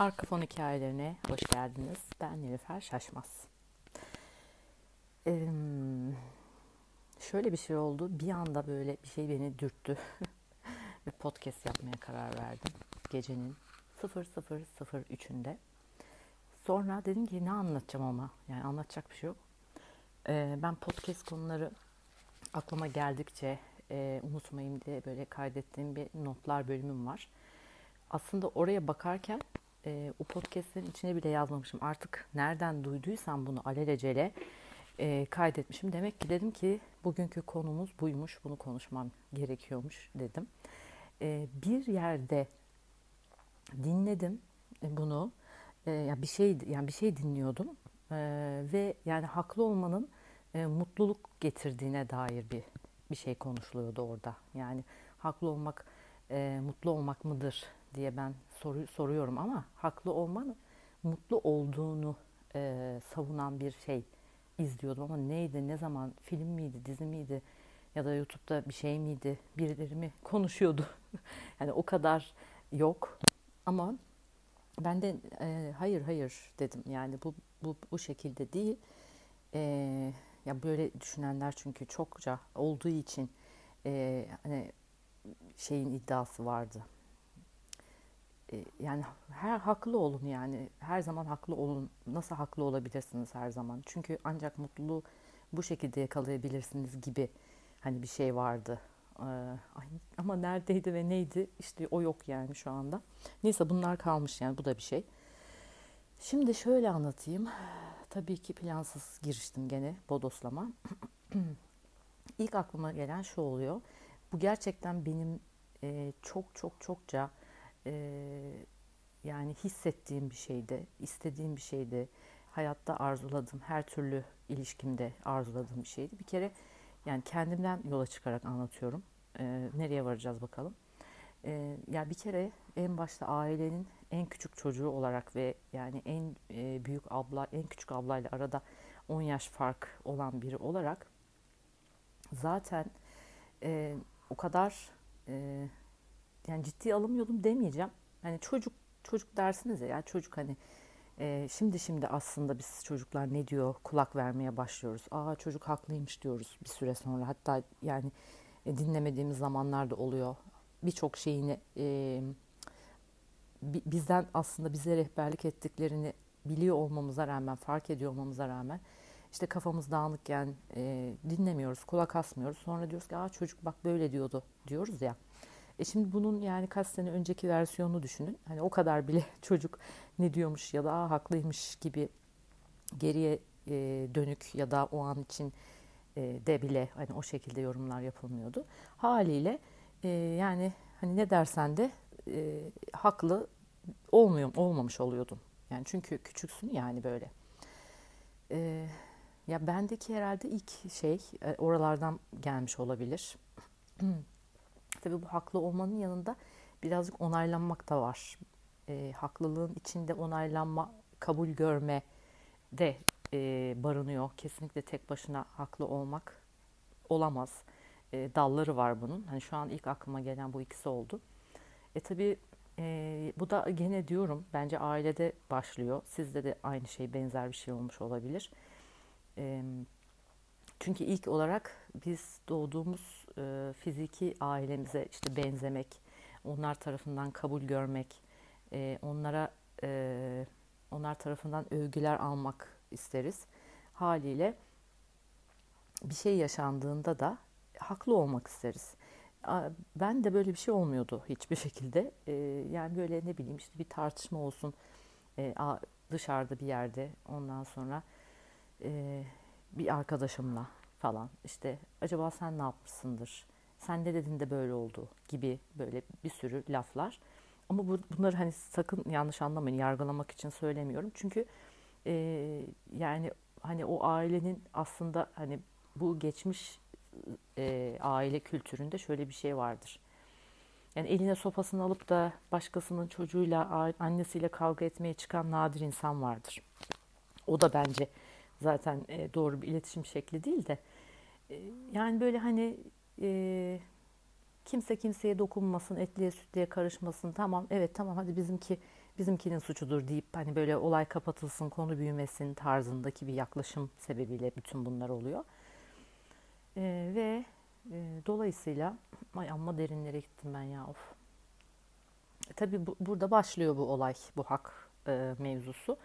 Arka fon hikayelerine hoş geldiniz. Ben Nilüfer Şaşmaz. Ee, şöyle bir şey oldu. Bir anda böyle bir şey beni dürttü. bir podcast yapmaya karar verdim. Gecenin 00.03'ünde. Sonra dedim ki ne anlatacağım ama. Yani anlatacak bir şey yok. Ee, ben podcast konuları aklıma geldikçe e, unutmayayım diye böyle kaydettiğim bir notlar bölümüm var. Aslında oraya bakarken e, o podcastlerin içine bile yazmamışım. Artık nereden duyduysam bunu alelacele e, kaydetmişim. Demek ki dedim ki bugünkü konumuz buymuş, bunu konuşmam gerekiyormuş dedim. E, bir yerde dinledim bunu. E, yani bir şey yani bir şey dinliyordum e, ve yani haklı olmanın e, mutluluk getirdiğine dair bir bir şey konuşuluyordu orada. Yani haklı olmak e, mutlu olmak mıdır diye ben soru, soruyorum ama haklı olmanın mutlu olduğunu e, savunan bir şey izliyordum ama neydi, ne zaman, film miydi, dizi miydi ya da YouTube'da bir şey miydi, birileri mi konuşuyordu. yani o kadar yok ama ben de e, hayır hayır dedim yani bu bu bu şekilde değil. E, ya böyle düşünenler çünkü çokça olduğu için e, hani şeyin iddiası vardı. E, yani her haklı olun yani her zaman haklı olun. Nasıl haklı olabilirsiniz her zaman? Çünkü ancak mutluluğu bu şekilde yakalayabilirsiniz gibi hani bir şey vardı. Ee, ama neredeydi ve neydi? İşte o yok yani şu anda. Neyse bunlar kalmış yani bu da bir şey. Şimdi şöyle anlatayım. Tabii ki plansız giriştim gene bodoslama. İlk aklıma gelen şu oluyor. Bu gerçekten benim e, çok çok çokça e, yani hissettiğim bir şeydi, istediğim bir şeydi. Hayatta arzuladığım, her türlü ilişkimde arzuladığım bir şeydi. Bir kere yani kendimden yola çıkarak anlatıyorum. E, nereye varacağız bakalım. E, ya yani bir kere en başta ailenin en küçük çocuğu olarak ve yani en e, büyük abla, en küçük ablayla arada 10 yaş fark olan biri olarak zaten e, o kadar e, yani ciddi alımıyordum demeyeceğim. Hani çocuk çocuk dersiniz ya, yani çocuk hani e, şimdi şimdi aslında biz çocuklar ne diyor kulak vermeye başlıyoruz. Aa çocuk haklıymış diyoruz bir süre sonra. Hatta yani e, dinlemediğimiz zamanlar da oluyor. Birçok şeyini e, bizden aslında bize rehberlik ettiklerini biliyor olmamıza rağmen, fark ediyor olmamıza rağmen işte kafamız dağınıkken e, dinlemiyoruz, kulak asmıyoruz. Sonra diyoruz ki Aa, çocuk bak böyle diyordu diyoruz ya. E şimdi bunun yani kaç sene önceki versiyonunu düşünün. Hani o kadar bile çocuk ne diyormuş ya da haklıymış gibi geriye e, dönük ya da o an için e, de bile hani o şekilde yorumlar yapılmıyordu. Haliyle e, yani hani ne dersen de e, haklı olmuyor olmamış oluyordun. Yani çünkü küçüksün yani böyle. E, ya bendeki herhalde ilk şey e, oralardan gelmiş olabilir. Tabii bu haklı olmanın yanında birazcık onaylanmak da var. E, haklılığın içinde onaylanma, kabul görme de e, barınıyor. Kesinlikle tek başına haklı olmak olamaz. E, dalları var bunun. Hani şu an ilk aklıma gelen bu ikisi oldu. E tabii e, bu da gene diyorum bence ailede başlıyor. Sizde de aynı şey benzer bir şey olmuş olabilir. E, çünkü ilk olarak biz doğduğumuz e, fiziki ailemize işte benzemek, onlar tarafından kabul görmek, e, onlara e, onlar tarafından övgüler almak isteriz. Haliyle bir şey yaşandığında da haklı olmak isteriz. Ben de böyle bir şey olmuyordu hiçbir şekilde. E, yani böyle ne bileyim işte bir tartışma olsun e, dışarıda bir yerde ondan sonra e, bir arkadaşımla falan işte acaba sen ne yapmışsındır? Sen ne dedin de böyle oldu gibi böyle bir sürü laflar. Ama bu, bunları hani sakın yanlış anlamayın yargılamak için söylemiyorum. Çünkü e, yani hani o ailenin aslında hani bu geçmiş e, aile kültüründe şöyle bir şey vardır. Yani eline sopasını alıp da başkasının çocuğuyla, annesiyle kavga etmeye çıkan nadir insan vardır. O da bence zaten doğru bir iletişim şekli değil de yani böyle hani e, Kimse kimseye dokunmasın, etliye sütliye karışmasın. Tamam, evet tamam hadi bizimki bizimkinin suçudur deyip hani böyle olay kapatılsın, konu büyümesin tarzındaki bir yaklaşım sebebiyle bütün bunlar oluyor. Ee, ve e, dolayısıyla ay amma derinlere gittim ben ya of. E, tabii bu, burada başlıyor bu olay, bu hak e, mevzusu.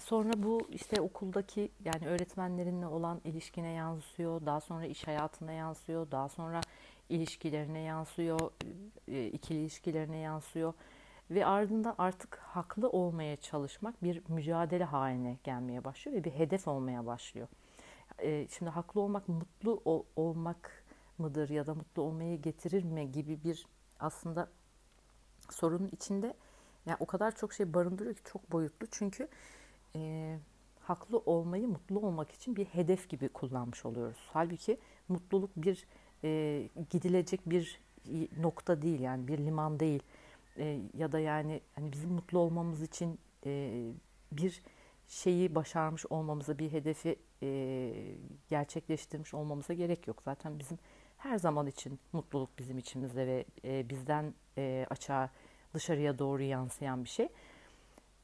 Sonra bu işte okuldaki yani öğretmenlerinle olan ilişkine yansıyor, daha sonra iş hayatına yansıyor, daha sonra ilişkilerine yansıyor, e, ikili ilişkilerine yansıyor ve ardında artık haklı olmaya çalışmak bir mücadele haline gelmeye başlıyor ve bir hedef olmaya başlıyor. E, şimdi haklı olmak mutlu olmak mıdır ya da mutlu olmayı getirir mi gibi bir aslında sorunun içinde yani o kadar çok şey barındırıyor ki çok boyutlu çünkü e, haklı olmayı mutlu olmak için bir hedef gibi kullanmış oluyoruz. Halbuki mutluluk bir e, gidilecek bir nokta değil yani bir liman değil e, ya da yani hani bizim mutlu olmamız için e, bir şeyi başarmış olmamıza bir hedefi e, gerçekleştirmiş olmamıza gerek yok. Zaten bizim her zaman için mutluluk bizim içimizde ve e, bizden e, açığa dışarıya doğru yansıyan bir şey.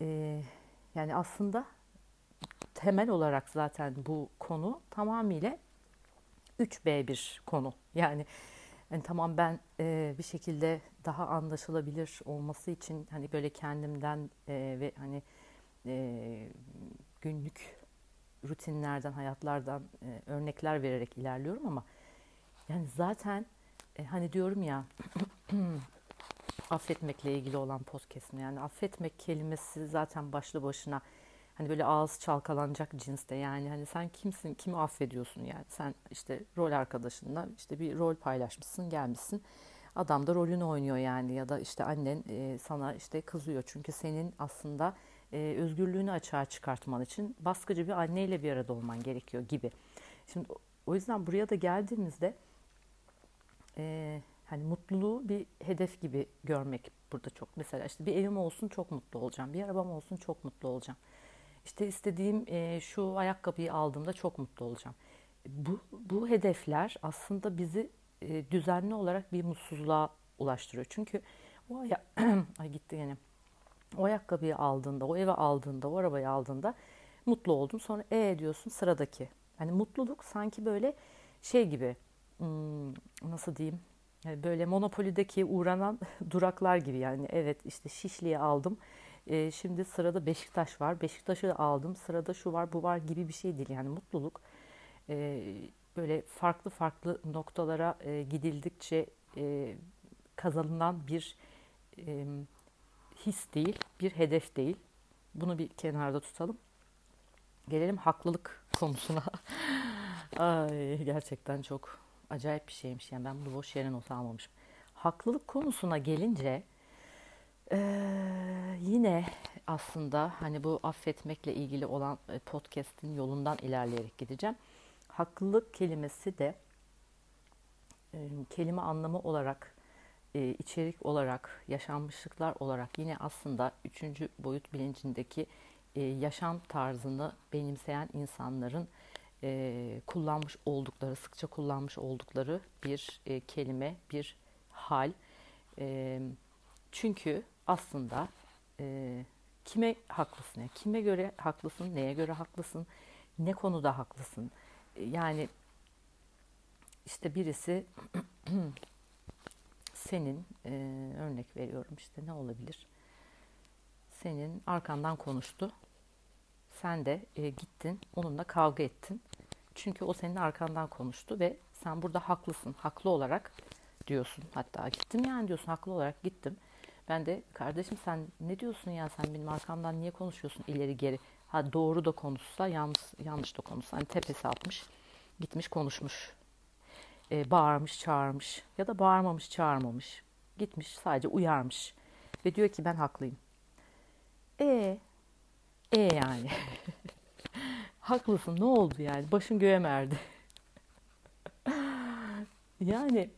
E, yani aslında temel olarak zaten bu konu tamamıyla 3B bir konu. Yani yani tamam ben e, bir şekilde daha anlaşılabilir olması için hani böyle kendimden e, ve hani e, günlük rutinlerden, hayatlardan e, örnekler vererek ilerliyorum ama yani zaten e, hani diyorum ya affetmekle ilgili olan podcast'im yani affetmek kelimesi zaten başlı başına hani böyle ağız çalkalanacak cinste yani hani sen kimsin kimi affediyorsun yani? Sen işte rol arkadaşınla işte bir rol paylaşmışsın gelmişsin. Adam da rolünü oynuyor yani ya da işte annen e, sana işte kızıyor. Çünkü senin aslında e, özgürlüğünü açığa çıkartman için baskıcı bir anneyle bir arada olman gerekiyor gibi. Şimdi o yüzden buraya da geldiğimizde e, hani mutluluğu bir hedef gibi görmek burada çok. Mesela işte bir evim olsun çok mutlu olacağım. Bir arabam olsun çok mutlu olacağım. İşte istediğim e, şu ayakkabıyı aldığımda çok mutlu olacağım. Bu, bu hedefler aslında bizi e, düzenli olarak bir mutsuzluğa ulaştırıyor. Çünkü o aya ay gitti yine. O ayakkabıyı aldığında, o eve aldığında, o arabayı aldığında mutlu oldun. Sonra e diyorsun sıradaki. Yani mutluluk sanki böyle şey gibi hmm, nasıl diyeyim böyle monopolideki uğranan duraklar gibi yani. Evet işte Şişli'yi aldım. E, şimdi sırada Beşiktaş var. Beşiktaş'ı aldım. Sırada şu var bu var gibi bir şey değil. Yani mutluluk e, böyle farklı farklı noktalara e, gidildikçe e, kazanılan bir his değil bir hedef değil. Bunu bir kenarda tutalım. Gelelim haklılık konusuna. Ay, gerçekten çok acayip bir şeymiş. Yani ben bunu boş yere not almamışım. Haklılık konusuna gelince ee, yine aslında hani bu affetmekle ilgili olan podcast'in yolundan ilerleyerek gideceğim. Haklılık kelimesi de e, kelime anlamı olarak, e, içerik olarak, yaşanmışlıklar olarak yine aslında üçüncü boyut bilincindeki e, yaşam tarzını benimseyen insanların e, kullanmış oldukları, sıkça kullanmış oldukları bir e, kelime, bir hal. E, çünkü aslında e, kime haklısın, kime göre haklısın, neye göre haklısın, ne konuda haklısın. E, yani işte birisi senin e, örnek veriyorum işte ne olabilir? Senin arkandan konuştu. Sen de e, gittin onunla kavga ettin. Çünkü o senin arkandan konuştu ve sen burada haklısın. Haklı olarak diyorsun. Hatta gittim yani diyorsun haklı olarak gittim. Ben de kardeşim sen ne diyorsun ya sen benim arkamdan niye konuşuyorsun ileri geri. Ha doğru da konuşsa yanlış, yanlış da konuşsa. Hani tepesi atmış gitmiş konuşmuş. Ee, bağırmış çağırmış ya da bağırmamış çağırmamış. Gitmiş sadece uyarmış. Ve diyor ki ben haklıyım. E e yani. Haklısın ne oldu yani? Başın göğe merdi. yani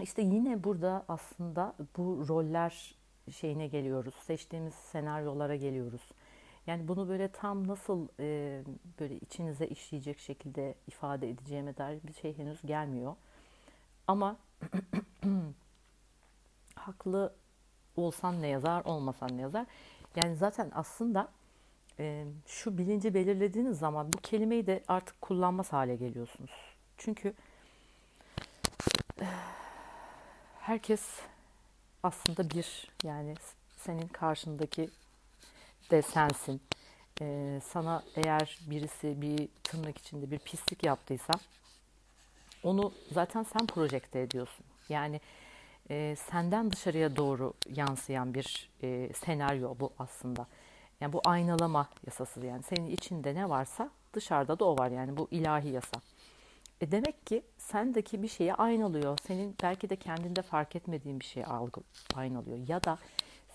işte yine burada aslında bu roller şeyine geliyoruz. Seçtiğimiz senaryolara geliyoruz. Yani bunu böyle tam nasıl e, böyle içinize işleyecek şekilde ifade edeceğime dair bir şey henüz gelmiyor. Ama haklı olsan ne yazar, olmasan ne yazar. Yani zaten aslında şu bilinci belirlediğiniz zaman bu kelimeyi de artık kullanmaz hale geliyorsunuz. Çünkü herkes aslında bir yani senin karşındaki de sensin. Sana eğer birisi bir tırnak içinde bir pislik yaptıysa onu zaten sen projekte ediyorsun. Yani senden dışarıya doğru yansıyan bir senaryo bu aslında. Yani bu aynalama yasası yani senin içinde ne varsa dışarıda da o var yani bu ilahi yasa. E demek ki sendeki bir şeyi aynalıyor. Senin belki de kendinde fark etmediğin bir şeyi algı aynalıyor. Ya da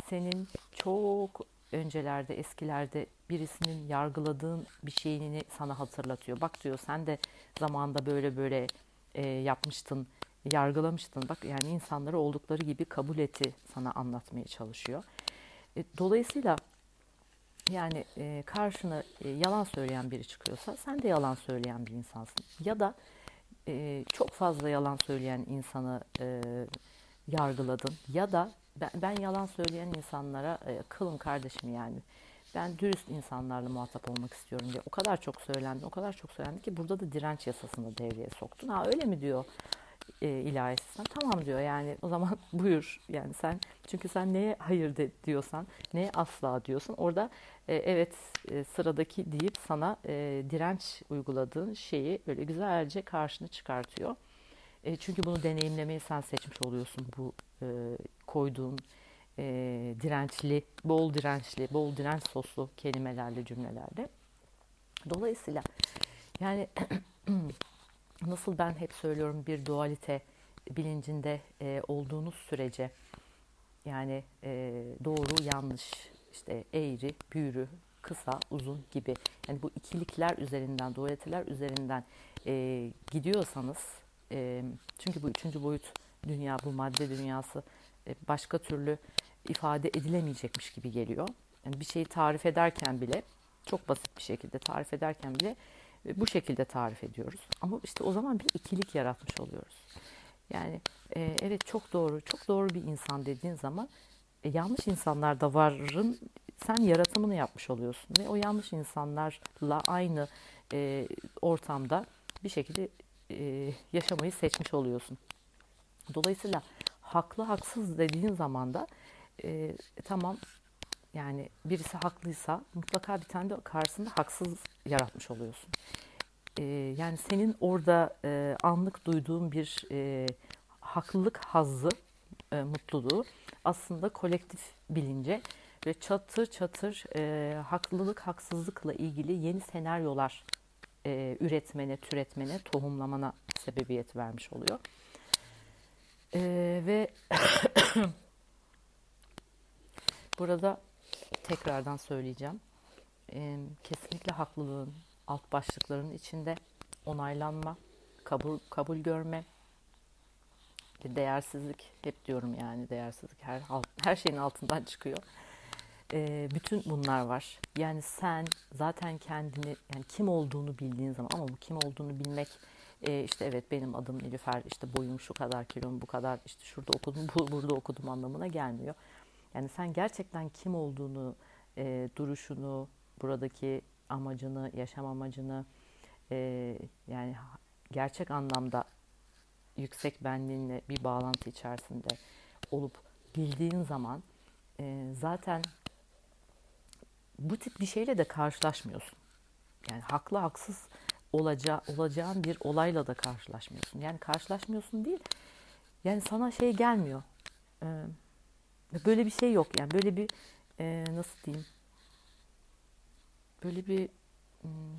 senin çok öncelerde, eskilerde birisinin yargıladığın bir şeyini sana hatırlatıyor. Bak diyor sen de zamanda böyle böyle e, yapmıştın, yargılamıştın. Bak yani insanları oldukları gibi kabul eti sana anlatmaya çalışıyor. E, dolayısıyla yani e, karşına e, yalan söyleyen biri çıkıyorsa sen de yalan söyleyen bir insansın. Ya da e, çok fazla yalan söyleyen insanı e, yargıladın. Ya da ben, ben yalan söyleyen insanlara e, kılın kardeşim yani. Ben dürüst insanlarla muhatap olmak istiyorum diye o kadar çok söylendi, o kadar çok söylendi ki burada da direnç yasasını devreye soktun. Ha öyle mi diyor e, ilahisinden. Tamam diyor yani o zaman buyur yani sen çünkü sen neye hayır de, diyorsan neye asla diyorsun orada e, evet e, sıradaki deyip sana e, direnç uyguladığın şeyi böyle güzelce karşına çıkartıyor. E, çünkü bunu deneyimlemeyi sen seçmiş oluyorsun bu e, koyduğun e, dirençli, bol dirençli, bol direnç soslu kelimelerle, cümlelerle. Dolayısıyla yani nasıl ben hep söylüyorum bir dualite bilincinde e, olduğunuz sürece yani e, doğru yanlış işte eğri büğrü kısa uzun gibi yani bu ikilikler üzerinden dualiteler üzerinden e, gidiyorsanız e, çünkü bu üçüncü boyut dünya bu madde dünyası e, başka türlü ifade edilemeyecekmiş gibi geliyor. Yani bir şeyi tarif ederken bile çok basit bir şekilde tarif ederken bile bu şekilde tarif ediyoruz. Ama işte o zaman bir ikilik yaratmış oluyoruz. Yani e, evet çok doğru, çok doğru bir insan dediğin zaman e, yanlış insanlar da varın sen yaratımını yapmış oluyorsun ve o yanlış insanlarla aynı e, ortamda bir şekilde e, yaşamayı seçmiş oluyorsun. Dolayısıyla haklı haksız dediğin zaman da e, tamam yani birisi haklıysa mutlaka bir tane de karşısında haksız yaratmış oluyorsun. E, yani senin orada e, anlık duyduğun bir e, haklılık hazzı, e, mutluluğu aslında kolektif bilince ve çatır çatır e, haklılık haksızlıkla ilgili yeni senaryolar e, üretmene, türetmene, tohumlamana sebebiyet vermiş oluyor. E, ve burada tekrardan söyleyeceğim. E, kesinlikle haklılığın alt başlıkların içinde onaylanma, kabul kabul görme, değersizlik hep diyorum yani değersizlik her her şeyin altından çıkıyor. E, bütün bunlar var. Yani sen zaten kendini yani kim olduğunu bildiğin zaman ama bu kim olduğunu bilmek e, işte evet benim adım Nilüfer işte boyum şu kadar kilom bu kadar işte şurada okudum bu, burada okudum anlamına gelmiyor. Yani sen gerçekten kim olduğunu e, duruşunu buradaki amacını yaşam amacını e, yani gerçek anlamda yüksek benliğinle bir bağlantı içerisinde olup bildiğin zaman e, zaten bu tip bir şeyle de karşılaşmıyorsun. Yani haklı haksız olacağı, olacağın bir olayla da karşılaşmıyorsun. Yani karşılaşmıyorsun değil. Yani sana şey gelmiyor. Ee, böyle bir şey yok. Yani böyle bir e, nasıl diyeyim? Böyle bir hmm,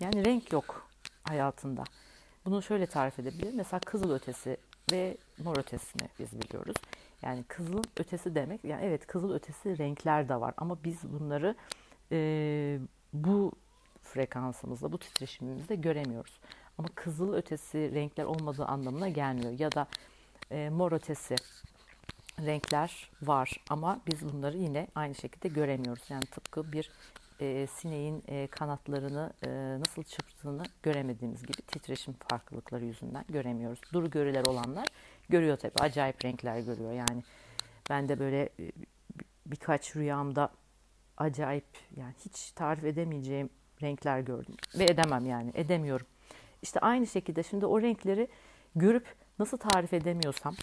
yani renk yok hayatında. Bunu şöyle tarif edebilirim. Mesela kızıl ötesi ve mor ötesini biz biliyoruz. Yani kızıl ötesi demek, yani evet kızıl ötesi renkler de var ama biz bunları e, bu frekansımızda, bu titreşimimizde göremiyoruz. Ama kızıl ötesi renkler olmadığı anlamına gelmiyor. Ya da e, mor ötesi renkler var ama biz bunları yine aynı şekilde göremiyoruz. Yani tıpkı bir e, sineğin e, kanatlarını e, nasıl çırptığını göremediğimiz gibi titreşim farklılıkları yüzünden göremiyoruz. Duru görüler olanlar görüyor tabii. Acayip renkler görüyor. Yani ben de böyle e, birkaç rüyamda acayip yani hiç tarif edemeyeceğim renkler gördüm. Ve edemem yani edemiyorum. İşte aynı şekilde şimdi o renkleri görüp nasıl tarif edemiyorsam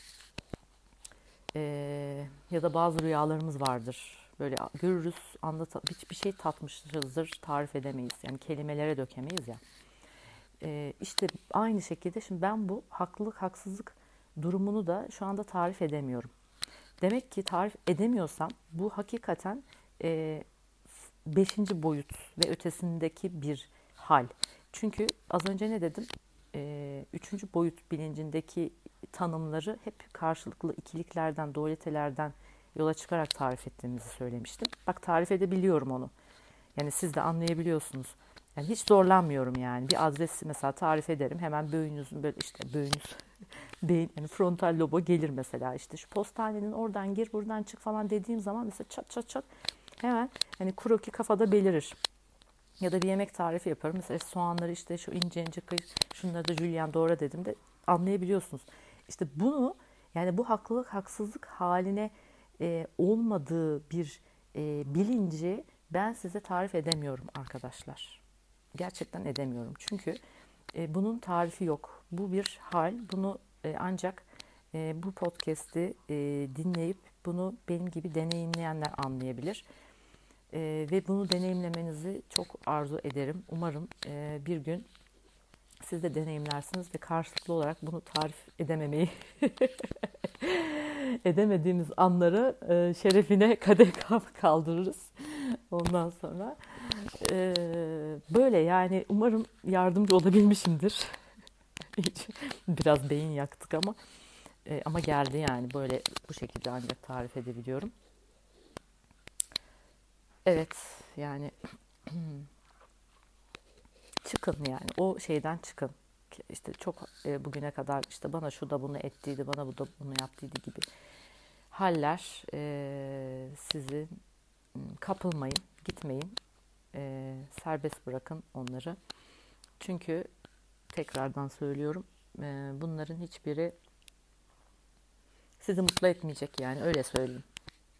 e, ya da bazı rüyalarımız vardır. Böyle görürüz, anlat hiçbir şey tatmışızdır, tarif edemeyiz. Yani kelimelere dökemeyiz ya. E, işte aynı şekilde şimdi ben bu haklılık, haksızlık durumunu da şu anda tarif edemiyorum. Demek ki tarif edemiyorsam bu hakikaten e, beşinci boyut ve ötesindeki bir hal. Çünkü az önce ne dedim? E, üçüncü boyut bilincindeki tanımları hep karşılıklı ikiliklerden, dualitelerden yola çıkarak tarif ettiğimizi söylemiştim. Bak tarif edebiliyorum onu. Yani siz de anlayabiliyorsunuz. Yani hiç zorlanmıyorum yani. Bir adresi mesela tarif ederim. Hemen böğünüzün böyle işte böğünüz beyin yani frontal lobo gelir mesela işte şu postanenin oradan gir buradan çık falan dediğim zaman mesela çat çat çat hemen hani kroki kafada belirir. Ya da bir yemek tarifi yaparım. Mesela soğanları işte şu ince ince kıy, şunları da jülyen doğra dedim de anlayabiliyorsunuz. İşte bunu yani bu haklılık haksızlık haline e, olmadığı bir e, bilinci ben size tarif edemiyorum arkadaşlar. Gerçekten edemiyorum. Çünkü e, bunun tarifi yok. Bu bir hal. Bunu e, ancak e, bu podcast'i e, dinleyip bunu benim gibi deneyimleyenler anlayabilir. E, ve bunu deneyimlemenizi çok arzu ederim. Umarım e, bir gün siz de deneyimlersiniz ve karşılıklı olarak bunu tarif edememeyi edemediğimiz anları e, şerefine kadeh kaldırırız. Ondan sonra e, böyle yani umarım yardımcı olabilmişimdir. Biraz beyin yaktık ama e, ama geldi yani böyle bu şekilde ancak tarif edebiliyorum. Evet yani çıkın yani o şeyden çıkın. İşte çok e, bugüne kadar işte bana şu da bunu ettiydi, bana bu da bunu yaptıydı gibi haller e, sizi kapılmayın, gitmeyin, e, serbest bırakın onları. Çünkü tekrardan söylüyorum e, bunların hiçbiri sizi mutlu etmeyecek yani öyle söyleyeyim.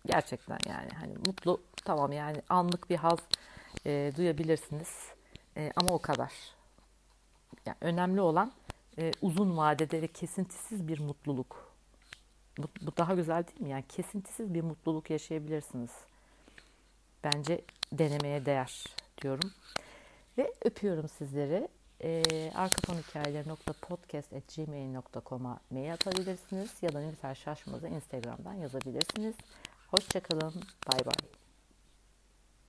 Gerçekten yani hani mutlu tamam yani anlık bir haz e, duyabilirsiniz e, ama o kadar. Yani önemli olan e, uzun vadede ve kesintisiz bir mutluluk. Bu, bu daha güzel değil mi? Yani kesintisiz bir mutluluk yaşayabilirsiniz. Bence denemeye değer diyorum. Ve öpüyorum sizleri. E, arkafonhikayeleri.podcast.gmail.com'a mail atabilirsiniz ya da Nilüfer Şaşmaz'a Instagram'dan yazabilirsiniz. Hoşçakalın. Bay bay.